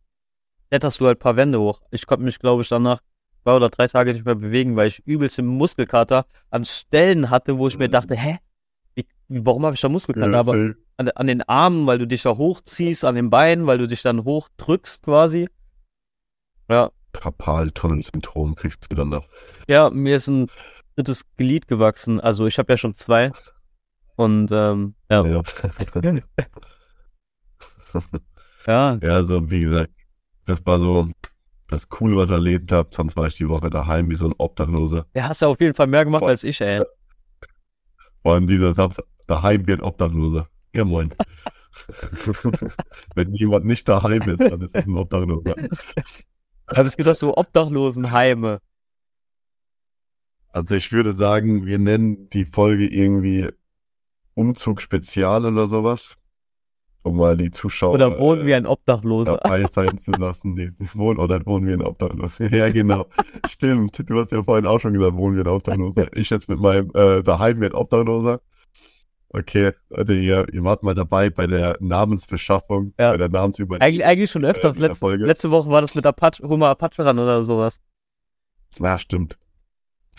kletterst du halt ein paar Wände hoch. Ich konnte mich, glaube ich, danach zwei oder drei Tage nicht mehr bewegen, weil ich übelst im Muskelkater an Stellen hatte, wo ich mir dachte, hä? Wie, warum habe ich da Muskelkater? Ja, Aber an, an den Armen, weil du dich da hochziehst, an den Beinen, weil du dich dann hochdrückst quasi. Ja, Karpaltunnelsyndrom kriegst du dann noch. ja, mir ist ein drittes Glied gewachsen. Also ich habe ja schon zwei. Und ähm, ja. Ja. Ja, ja, also wie gesagt, das war so das Coole, was ich erlebt habe. Sonst war ich die Woche daheim wie so ein Obdachloser. der hast ja auf jeden Fall mehr gemacht Boah. als ich, ey. Vor allem dieser Satz, daheim wie ein Obdachloser. Ja, moin. Wenn jemand nicht daheim ist, dann ist es ein Obdachloser. Aber es gibt doch so Obdachlosenheime. Also ich würde sagen, wir nennen die Folge irgendwie Umzug Spezial oder sowas. Um mal die Zuschauer Oder wohnen äh, wie ein Obdachloser. dabei sein zu lassen, die wohnen oder wohnen wir in Obdachloser. Ja, genau. Stimmt. Du hast ja vorhin auch schon gesagt, wohnen wir in Obdachloser. Ich jetzt mit meinem äh, daheim mit Obdachloser. Okay, Leute, ihr, ihr wart mal dabei bei der Namensbeschaffung, Ja. bei der Namensüberlegung. Eigentlich, eigentlich schon öfters. Äh, in der Letz, Folge. letzte Woche war das mit Apache, hol mal Apache ran oder sowas. Ja, stimmt.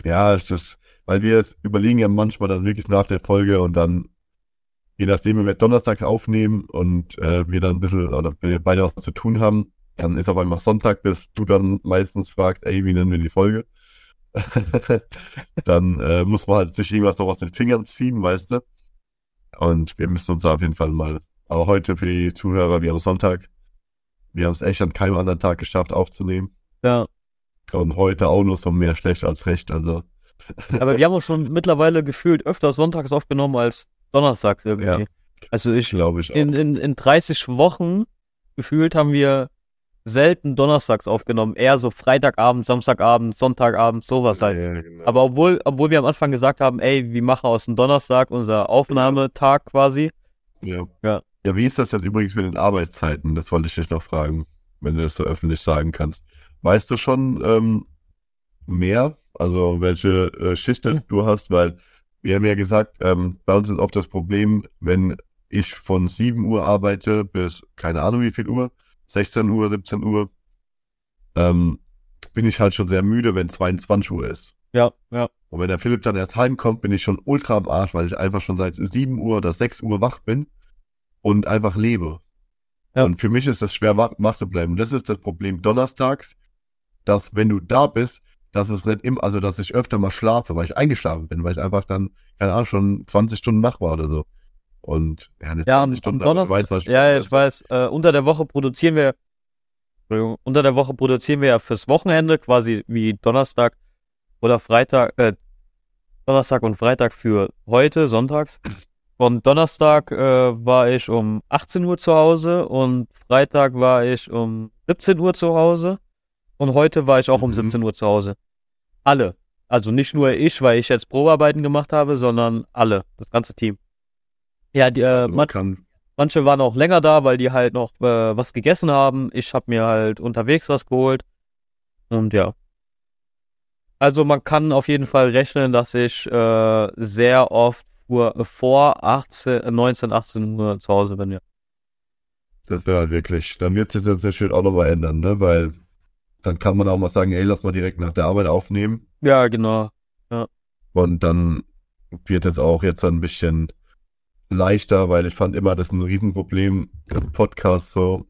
Ja, es ist, weil wir jetzt überlegen ja manchmal dann wirklich nach der Folge und dann, je nachdem, wenn wir donnerstags aufnehmen und äh, wir dann ein bisschen, oder wir beide was zu tun haben, dann ist auf einmal Sonntag, bis du dann meistens fragst, ey, wie nennen wir die Folge? dann äh, muss man halt sich irgendwas noch aus den Fingern ziehen, weißt du? Und wir müssen uns da auf jeden Fall mal, aber heute für die Zuhörer, wir haben Sonntag, wir haben es echt an keinem anderen Tag geschafft aufzunehmen. Ja. Und heute auch nur so mehr schlecht als recht. Also, Aber wir haben auch schon mittlerweile gefühlt öfters sonntags aufgenommen als donnerstags irgendwie. Ja. Also ich, glaube ich auch. in, in, in 30 Wochen gefühlt haben wir selten donnerstags aufgenommen. Eher so Freitagabend, Samstagabend, Sonntagabend, sowas halt. Ja, genau. Aber obwohl, obwohl wir am Anfang gesagt haben, ey, wir machen aus dem Donnerstag unser Aufnahmetag quasi. ja. Ja. ja, wie ist das jetzt übrigens mit den Arbeitszeiten? Das wollte ich dich noch fragen, wenn du das so öffentlich sagen kannst. Weißt du schon ähm, mehr? Also welche äh, Schichten du hast? Weil wir haben ja gesagt, ähm, bei uns ist oft das Problem, wenn ich von 7 Uhr arbeite bis keine Ahnung wie viel Uhr, 16 Uhr, 17 Uhr, ähm, bin ich halt schon sehr müde, wenn 22 Uhr ist. Ja, ja. Und wenn der Philipp dann erst heimkommt, bin ich schon ultra am Arsch, weil ich einfach schon seit 7 Uhr oder 6 Uhr wach bin und einfach lebe. Ja. Und für mich ist das schwer wach, wach zu bleiben. Das ist das Problem donnerstags, dass wenn du da bist, dass es nicht immer, also dass ich öfter mal schlafe, weil ich eingeschlafen bin, weil ich einfach dann, keine Ahnung, schon 20 Stunden wach war oder so. Und ja, eine Ja, am, 20 am Stunden, Donnerstag. weißt, was ich ja, ich weiß. Äh, unter der Woche produzieren wir. Unter der Woche produzieren wir ja fürs Wochenende, quasi wie Donnerstag oder Freitag, äh, Donnerstag und Freitag für heute, sonntags. Und Donnerstag äh, war ich um 18 Uhr zu Hause und Freitag war ich um 17 Uhr zu Hause und heute war ich auch um Mhm. 17 Uhr zu Hause. Alle. Also nicht nur ich, weil ich jetzt Probearbeiten gemacht habe, sondern alle, das ganze Team. Ja, die, äh, Also man Manche waren auch länger da, weil die halt noch äh, was gegessen haben. Ich habe mir halt unterwegs was geholt. Und ja. Also man kann auf jeden Fall rechnen, dass ich äh, sehr oft vor, vor 18, äh, 19, 18 Uhr zu Hause bin, ja. das wäre halt wirklich, dann wird sich das natürlich auch nochmal ändern, ne, weil dann kann man auch mal sagen, ey, lass mal direkt nach der Arbeit aufnehmen. Ja, genau. Und dann wird es auch jetzt ein bisschen leichter, weil ich fand immer, das ist ein Riesenproblem im Podcast so,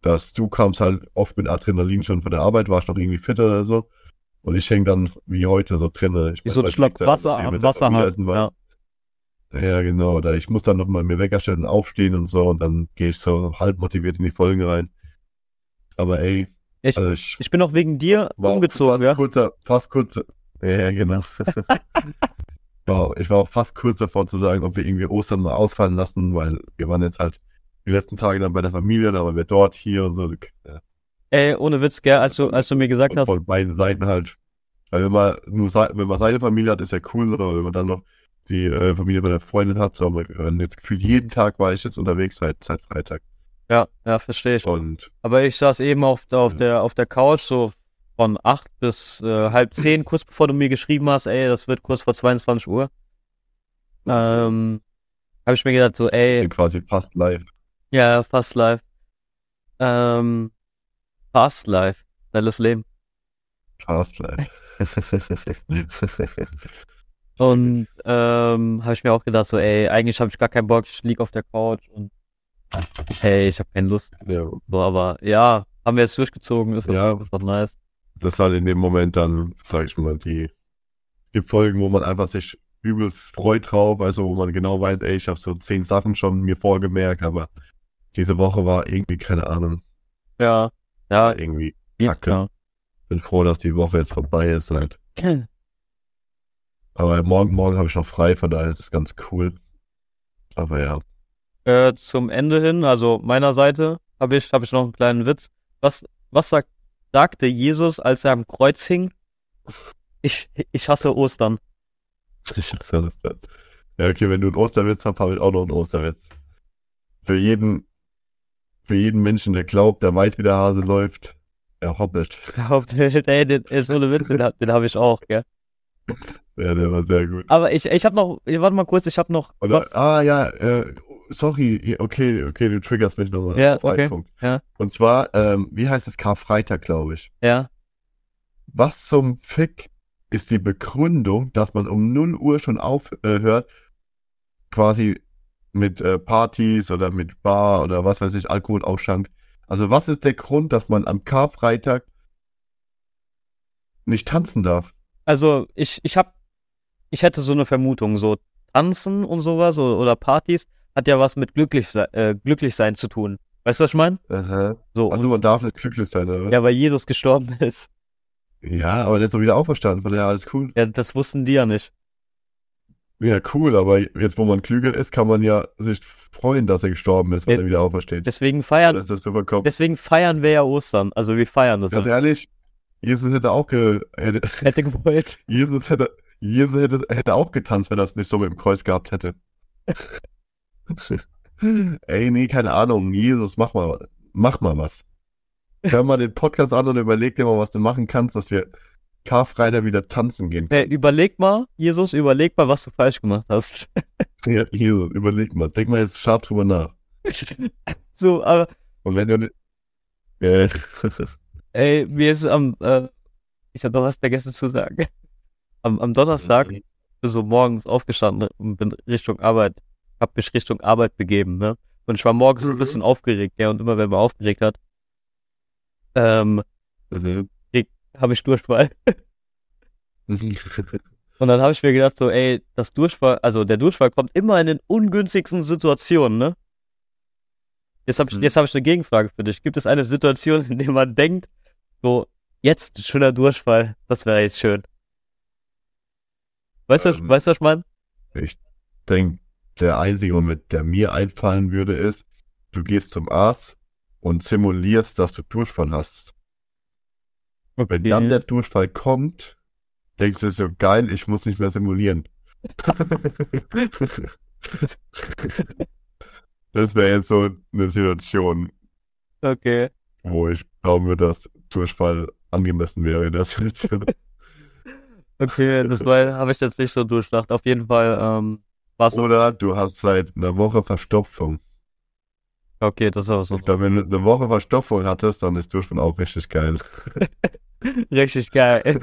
dass du kamst halt oft mit Adrenalin schon von der Arbeit, warst noch irgendwie fitter oder so. Und ich häng dann wie heute so drinne. Ich mein, so ein Schluck ich ja Wasser am Wasser halt. Ja. Ja, genau. Oder ich muss dann nochmal mir Wecker stellen, aufstehen und so und dann gehe ich so halb motiviert in die Folgen rein. Aber ey, Ich, also ich ich bin auch wegen dir umgezogen, fast ja. kurzer, fast kurzer, ja, genau. wow, ich war auch fast kurz davor zu sagen, ob wir irgendwie Ostern mal ausfallen lassen, weil wir waren jetzt halt die letzten Tage dann bei der Familie, da waren wir dort, hier und so. Ja, Ey, ohne Witz, gell, als du, als du mir gesagt und hast, von beiden Seiten halt. Weil wenn man nur wenn man seine Familie hat, ist ja cool, aber wenn man dann noch die äh, Familie bei der Freundin hat, so, man, jetzt gefühlt jeden Tag war ich jetzt unterwegs seit, seit Freitag. Ja, ja, verstehe ich. Und Aber ich saß eben auf, der- auf, Ja. der, auf der Couch, so von acht bis äh, halb zehn, kurz bevor du mir geschrieben hast, ey, das wird kurz vor 22 Uhr. Ähm, habe ich mir gedacht, so, ey, quasi fast live. ja, fast live. Ähm, fast live. Schnelles Leben. Fast life. Und ähm, habe ich mir auch gedacht, so, ey, eigentlich habe ich gar keinen Bock, ich lieg auf der Couch und hey, ich habe keine Lust. ja, So, aber ja, haben wir jetzt durchgezogen, ist Ja. ist doch nice. das halt in dem Moment dann, sag ich mal, die, die Folgen, wo man einfach sich übelst freut drauf, also wo man genau weiß, ey, ich habe so zehn Sachen schon mir vorgemerkt, aber diese Woche war irgendwie, keine Ahnung, Ja, ja, irgendwie Kacke. ja. bin froh, dass die Woche jetzt vorbei ist halt. Aber morgen, morgen habe ich noch frei, von daher ist es ganz cool. Aber ja, Äh, zum Ende hin, also meiner Seite, habe ich, hab ich noch einen kleinen Witz. Was, was sagt, sagte Jesus, als er am Kreuz hing? Ich, ich hasse Ostern. ich hasse dann. Ja, okay, wenn du einen Osterwitz hast, habe ich auch noch einen Osterwitz. Für jeden, für jeden Menschen, der glaubt, der weiß, wie der Hase läuft, er hoppelt. Ey, den ist ohne Witz, den, den habe ich auch, gell? Ja, der war sehr gut. Aber ich, ich habe noch, warte mal kurz, ich habe noch Oder, ah ja, äh, sorry, okay, okay, du triggerst mich nochmal. Ja, auf einen okay, Punkt. ja. Und zwar, ähm, wie heißt es, Karfreitag, glaube ich. Ja, Was zum Fick ist die Begründung, dass man um 0 Uhr schon aufhört, äh, quasi mit äh, Partys oder mit Bar oder was weiß ich, Alkoholausschank. Also was ist der Grund, dass man am Karfreitag nicht tanzen darf? also ich, ich habe, ich hätte so eine Vermutung, so Tanzen und sowas oder, oder Partys hat ja was mit glücklich, äh, glücklich sein zu tun. Weißt du, was ich meine? Aha. So, Also man darf nicht glücklich sein, oder ja, weil Jesus gestorben ist. Ja, aber der ist doch wieder auferstanden, von daher alles cool. Ja, das wussten die ja nicht. Ja, cool, aber jetzt, wo man klüger ist, kann man ja sich freuen, dass er gestorben ist, wenn Ja. er wieder aufersteht. Deswegen feiern, Das ist kommt. deswegen feiern wir ja Ostern. Also wir feiern das. Ganz Ja. ehrlich, Jesus hätte auch ge hätte, Hätte gewollt. Jesus hätte Jesus hätte, hätte auch getanzt, wenn er es nicht so mit dem Kreuz gehabt hätte. Ey, nee, keine Ahnung. Jesus, mach mal, mach mal was. Hör mal den Podcast an und überleg dir mal, was du machen kannst, dass wir Karfreitag wieder tanzen gehen. Äh, überleg mal, Jesus, überleg mal, was du falsch gemacht hast. Ja, Jesus, überleg mal. Denk mal jetzt scharf drüber nach. so, aber Und wenn du, äh, ey, mir ist am, äh, ich habe noch was vergessen zu sagen. Am, am Donnerstag bin so morgens aufgestanden und bin Richtung Arbeit, hab mich Richtung Arbeit begeben, ne? Und ich war morgens so ein Mhm. bisschen aufgeregt, ja, und immer wenn man aufgeregt hat, ähm, also, habe ich Durchfall. Und dann habe ich mir gedacht, so, ey, das Durchfall, also der Durchfall kommt immer in den ungünstigsten Situationen, ne? Jetzt habe ich, Mhm. jetzt hab ich eine Gegenfrage für dich. Gibt es eine Situation, in der man denkt, so, jetzt schöner Durchfall, das wäre jetzt schön? Weißt du, Ähm. weißt du, was ich meine? Ich denke, der einzige Moment, der mir einfallen würde, ist, du gehst zum Arzt und simulierst, dass du Durchfall hast. Wenn dann der Durchfall kommt, denkst du so, geil, ich muss nicht mehr simulieren. das wäre jetzt so eine Situation, Okay. wo ich glauben würde, dass Durchfall angemessen wäre in der Situation. Okay, das habe ich jetzt nicht so durchdacht. Auf jeden Fall, ähm, war so. Oder du hast seit einer Woche Verstopfung. Okay, das ist auch so Ich glaube, wenn du eine Woche Verstopfung hattest, dann ist Durchfall auch richtig geil. richtig geil.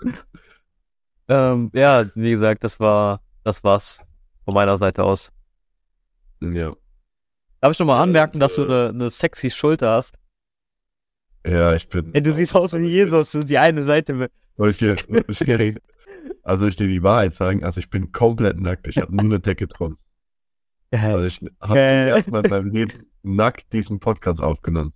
ähm, ja, wie gesagt, das war, das war's von meiner Seite aus. Ja. Darf ich schon mal Ja, anmerken, dass du eine, eine sexy Schulter hast? Ja, ich bin. Ey, du siehst aus wie Jesus, du die eine Seite mit. Soll ich dir, soll ich dir, also ich dir die Wahrheit sagen, also ich bin komplett nackt. Ich habe nur eine Decke drum. Also ich habe Äh. zum ersten Mal in meinem Leben nackt diesen Podcast aufgenommen.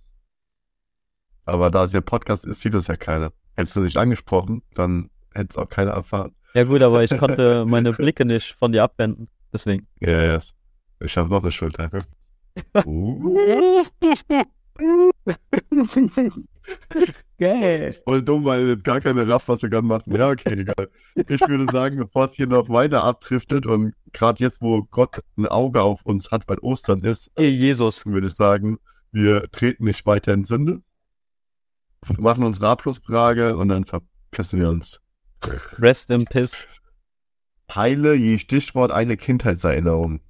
Aber da es ja Podcast ist, sieht das ja keiner. Hättest du nicht angesprochen, dann hätte es auch keiner erfahren. Ja gut, aber ich konnte meine Blicke nicht von dir abwenden. Deswegen. Ja, ja. Ich habe noch eine Schulter. Uh. Geil. Voll dumm, weil jetzt gar keine Raff, was wir gerade machen. Ja, okay, egal. Ich würde sagen, bevor es hier noch weiter abdriftet und gerade jetzt, wo Gott ein Auge auf uns hat, weil Ostern ist, Jesus. würde ich sagen, wir treten nicht weiter in Sünde, machen unsere Abschlussfrage und dann verpissen wir uns. Rest in Piss. Teile je Stichwort eine Kindheitserinnerung.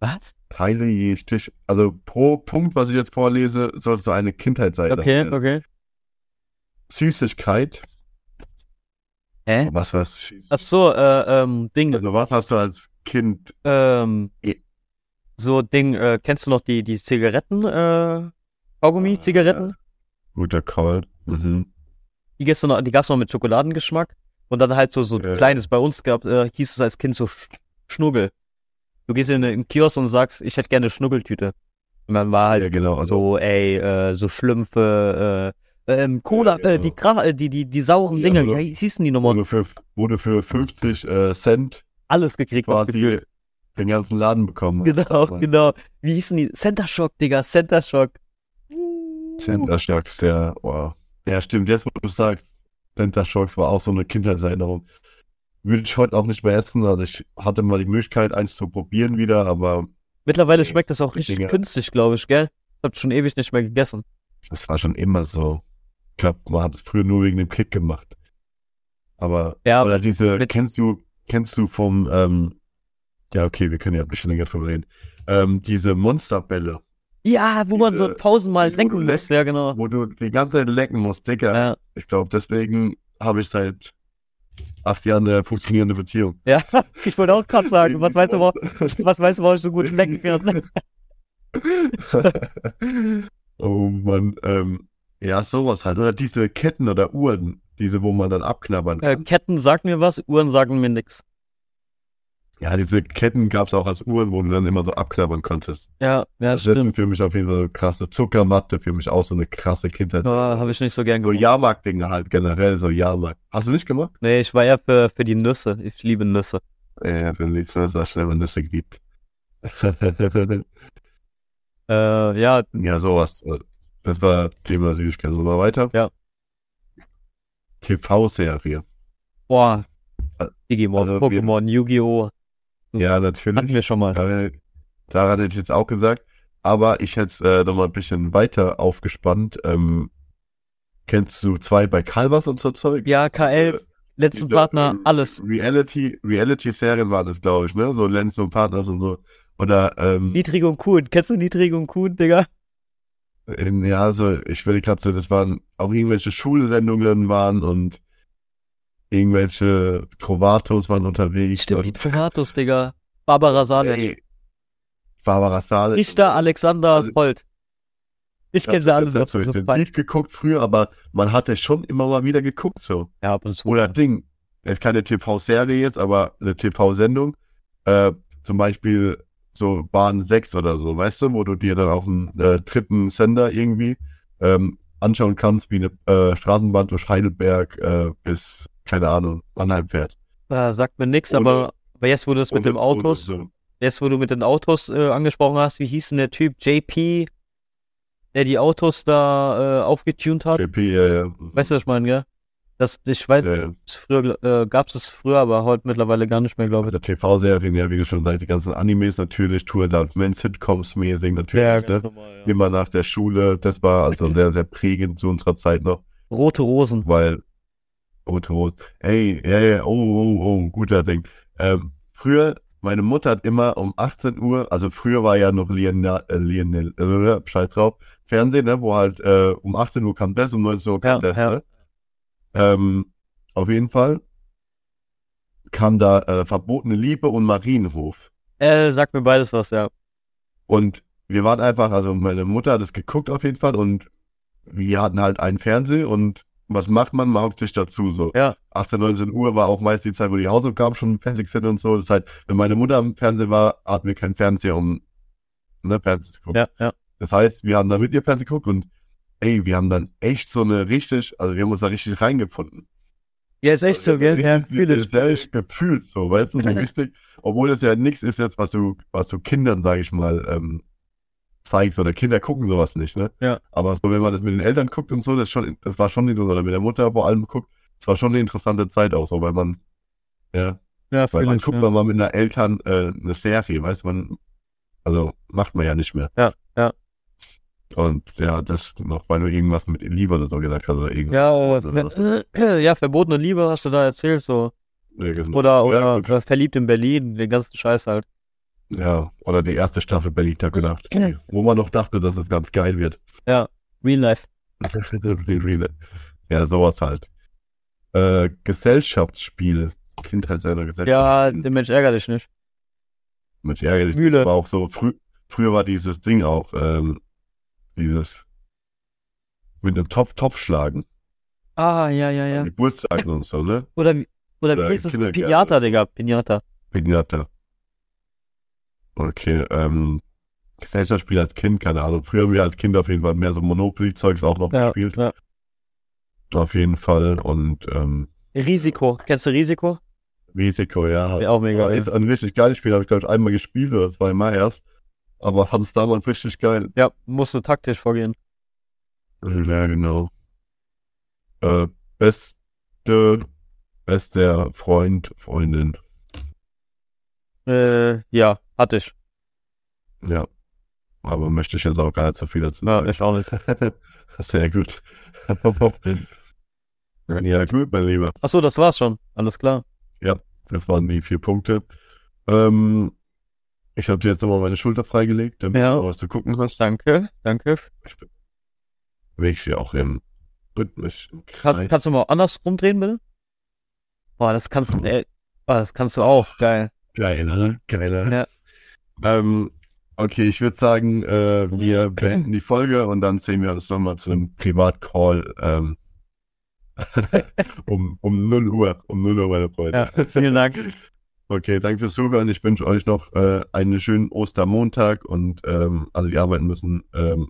Was? Teile je Stich, also pro Punkt, was ich jetzt vorlese, soll so eine Kindheitserinnerung Okay, werden. okay. Süßigkeit, Hä? Was was? Ach so, äh, ähm, Ding, Also was hast du als Kind? ähm, Eh. so Ding, äh, kennst du noch die, die Zigaretten, äh, Kaugummi, Zigaretten? Guter Call. Mhm. Die gibt's noch, die gab's noch mit Schokoladengeschmack. Und dann halt so, so Ja. kleines, bei uns gab, äh, hieß es als Kind so Sch Schnuggel. Du gehst in den Kiosk und sagst, ich hätte gerne eine Schnugggeltüte. Und dann war halt Ja, genau. Also so, ey, äh, so Schlümpfe, äh, ähm, Cola, Ja, genau. äh, die, Gra äh, die, die, die sauren Ja, Dinge, oder? wie hießen die nochmal? wurde für, wurde für 50 äh, Cent Alles gekriegt, was quasi gefühlt. den ganzen Laden bekommen. Genau, genau. Wie hießen die? Center Shock, Digga, Center Shock. Center Shocks, der, wow. Ja, stimmt, jetzt wo du sagst, Center Shocks war auch so eine Kindheitserinnerung. Würde ich heute auch nicht mehr essen, also ich hatte mal die Möglichkeit, eins zu probieren wieder, aber Mittlerweile schmeckt das auch richtig Dinger. künstlich, glaube ich, gell? Ich hab schon ewig nicht mehr gegessen. das war schon immer so. Ich glaube, man hat es früher nur wegen dem Kick gemacht. Aber, Ja, oder diese, kennst du, kennst du vom, ähm, ja, okay, wir können ja ein bisschen länger drüber reden, ähm, diese Monsterbälle, Ja, wo man so Diese- tausendmal du muss, ja, genau. wo du die ganze Zeit lecken musst, Digga. Ja, Ich glaube, deswegen habe ich seit acht Jahren eine funktionierende Beziehung. ja. ich wollte auch gerade sagen, was weißt du, warum, was weißt du, warum ich so gut lecken kann? oh Mann, ähm, ja, sowas halt. Oder diese Ketten oder Uhren, diese, wo man dann abknabbern Äh, kann. Ketten sagen mir was, Uhren sagen mir nix. Ja, diese Ketten gab es auch als Uhren, wo du dann immer so abknabbern konntest. Ja, ja, das stimmt. für mich auf jeden Fall so krasse Zuckermatte, für mich auch so eine krasse Kindheit. Ja, habe ich nicht so gern so gemacht. Jahrmarkt-Dinge halt generell, so Jahrmarkt. Hast du nicht gemacht? Nee, ich war eher für, für die Nüsse. Ich liebe Nüsse. Ja, du liebst das, dass schnell mal Nüsse gibt. Äh, ja, Ja, sowas. Das war Thema Süßigkeiten. Sollen wir weiter? Ja. TV-Serie. boah. Also, Digimon, wir- Pokémon, Yu-Gi-Oh! Ja, Hatten natürlich. wir schon mal. Daran, daran hätte ich jetzt auch gesagt. Aber ich hätte es äh, nochmal ein bisschen weiter aufgespannt. Ähm, kennst du zwei bei Calvas und so Zeug? Ja, K11, letzten Diese, Partner, äh, alles. Reality, Reality-Serien waren das, glaube ich, ne? So Lenz und Partners und so. Oder, ähm, Niedrig und Kuhn. Kennst du Niedrig und Kuhn, Digga? in, ja, also, ich will gerade so, das waren auch irgendwelche Schulsendungen waren und irgendwelche Trovatos waren unterwegs. Stimmt, die Trovatos, Digga. Barbara Salisch. ey, Barbara Salisch. Richter Alexander Also- Holt. Ich Ich kenne sie alle habe noch. das so intensiv geguckt früher, aber man hatte schon immer mal wieder geguckt so. ja, ab und zu. Oder Ding, ist keine TV-Serie jetzt, aber eine TV-Sendung, äh, zum Beispiel so Bahn 6 oder so, weißt du, wo du dir dann auf dem äh, dritten Sender irgendwie ähm, anschauen kannst, wie eine äh, Straßenbahn durch Heidelberg äh, bis, keine Ahnung, Mannheim fährt. Ja, sagt mir nix, Ohne- aber, aber jetzt, wo du das mit dem Autos, So. jetzt, wo du mit den Autos äh, angesprochen hast, wie hieß denn der Typ? JP, der die Autos da äh, aufgetunt hat? JP, ja, ja. Weißt du, was ich meine, gell? Das, ich weiß, Ja, ja. es früher, äh, gab's es früher, aber heute mittlerweile gar nicht mehr, glaube ich. Also TV-Serien, ja, wie du schon sagst, die ganzen Animes natürlich, Tour Down Men, Sitcoms mäßig natürlich, ne? normal, Immer nach der Schule, das war also sehr, sehr prägend zu unserer Zeit noch, Rote Rosen. weil, Rose, ey, ja, ja, oh, oh, oh, guter Ding. Ähm, früher, meine Mutter hat immer um 18 Uhr, also früher war ja noch Lionel, äh, Lionel, äh, scheiß drauf, Fernsehen, ne, wo halt, äh, um 18 Uhr kam das, um 19 Uhr kam Ja, das, ja. ne? Ähm, auf jeden Fall kam da äh, Verbotene Liebe und Marienhof. Äh, sag mir beides was, ja. Und wir waren einfach, also meine Mutter hat es geguckt auf jeden Fall und wir hatten halt einen Fernseher und was macht man? Man hockt sich dazu so. Ja. 18, 19 Uhr war auch meist die Zeit, wo die Hausaufgaben schon fertig sind und so. Das heißt, wenn meine Mutter am Fernseher war, hatten wir keinen Fernseher, um ne, Fernsehen zu gucken. Ja, ja. Das heißt, wir haben da mit ihr Fernsehen geguckt und ey, wir haben dann echt so eine richtig, also wir haben uns da richtig reingefunden. Ja, ist echt so, gell? Ja, Richtig, fühl ich. sehr gefühlt so, weißt du, so richtig, obwohl das ja nichts ist jetzt, was du, was du Kindern, sag ich mal, ähm, zeigst oder Kinder gucken sowas nicht, ne? Ja. Aber so, wenn man das mit den Eltern guckt und so, das schon, das war schon interessant, oder mit der Mutter vor allem guckt, das war schon eine interessante Zeit auch so, weil man, ja, Ja, weil man guckt ja. man mal mit einer Eltern äh, eine Serie, weißt du, man, also macht man ja nicht mehr. Ja, ja. Und ja, das noch, weil du irgendwas mit Liebe oder so gesagt hast, oder irgendwas. Ja, Oder äh, ja, verbotene Liebe hast du da erzählt, so. Ja, genau. Oder, Ja, oder gut. äh, verliebt in Berlin, den ganzen Scheiß halt. Ja, oder die erste Staffel Berlin Tag gedacht. Genau. Wo man noch dachte, dass es ganz geil wird. Ja, Real Life. ja, sowas halt. Äh, Gesellschaftsspiel. Kindheitserinnerung, Ja, Gesellschaftsspiel. der Mensch ärgert dich nicht. Mit ärgerlich. Mühle. Das war auch so, frü früher war dieses Ding auch, ähm, dieses mit einem Topf, Topf schlagen. Ah, ja, ja, ja. Geburtstagen und so, ne? Oder, wie- oder Oder wie es? Kindergarten. Pinata, Digga. Pinata. Pinata. Okay, ähm, Gesellschaftsspiel als Kind, keine Ahnung. Früher haben wir als Kind auf jeden Fall mehr so Monopoly-Zeugs auch noch Ja, gespielt. ja. Auf jeden Fall. Und ähm, Risiko. Kennst du Risiko? Risiko, ja. Ja, auch mega, Aber. Ist ein richtig geiles Spiel, habe ich glaube ich einmal gespielt oder zweimal erst. Aber fand es damals richtig geil. Ja, musst du taktisch vorgehen. Ja, genau. Äh, beste, bester Freund, Freundin. Äh, ja, hatte ich. Ja. Aber möchte ich jetzt auch gar nicht so viel dazu Ja, sagen. ich auch nicht. Sehr gut. ja, gut, mein Lieber. Achso, das war's schon. Alles klar. Das waren die vier Punkte. Ähm, ich habe dir jetzt nochmal meine Schulter freigelegt, damit Ja. du was zu gucken hast. Danke, danke. Ich bewege sie auch im rhythmisch. Im Kannst, kannst du mal anders rumdrehen, bitte? Boah, das kannst du, ey, boah, das kannst du auch. Geil. Geiler, ne? Geiler. Ja. Ähm, okay, ich würde sagen, äh, wir beenden die Folge und dann sehen wir uns nochmal zu einem Privatcall ähm, um, um 0 Uhr. Um 0 Uhr, meine Freunde. Ja, vielen Dank. Okay, danke fürs Zuhören. Ich wünsche euch noch äh, einen schönen Ostermontag und ähm, alle, die arbeiten müssen, ähm,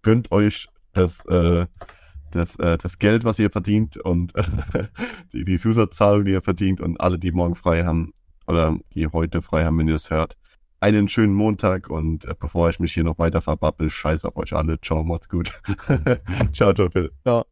gönnt euch das, äh, das, äh, das Geld, was ihr verdient und die, die Zusatzzahlung, die ihr verdient und alle, die morgen frei haben oder die heute frei haben, wenn ihr das hört. Einen schönen Montag und äh, bevor ich mich hier noch weiter verbabbel, scheiß auf euch alle. Ciao, macht's gut. ciao, ciao, Phil. Ja.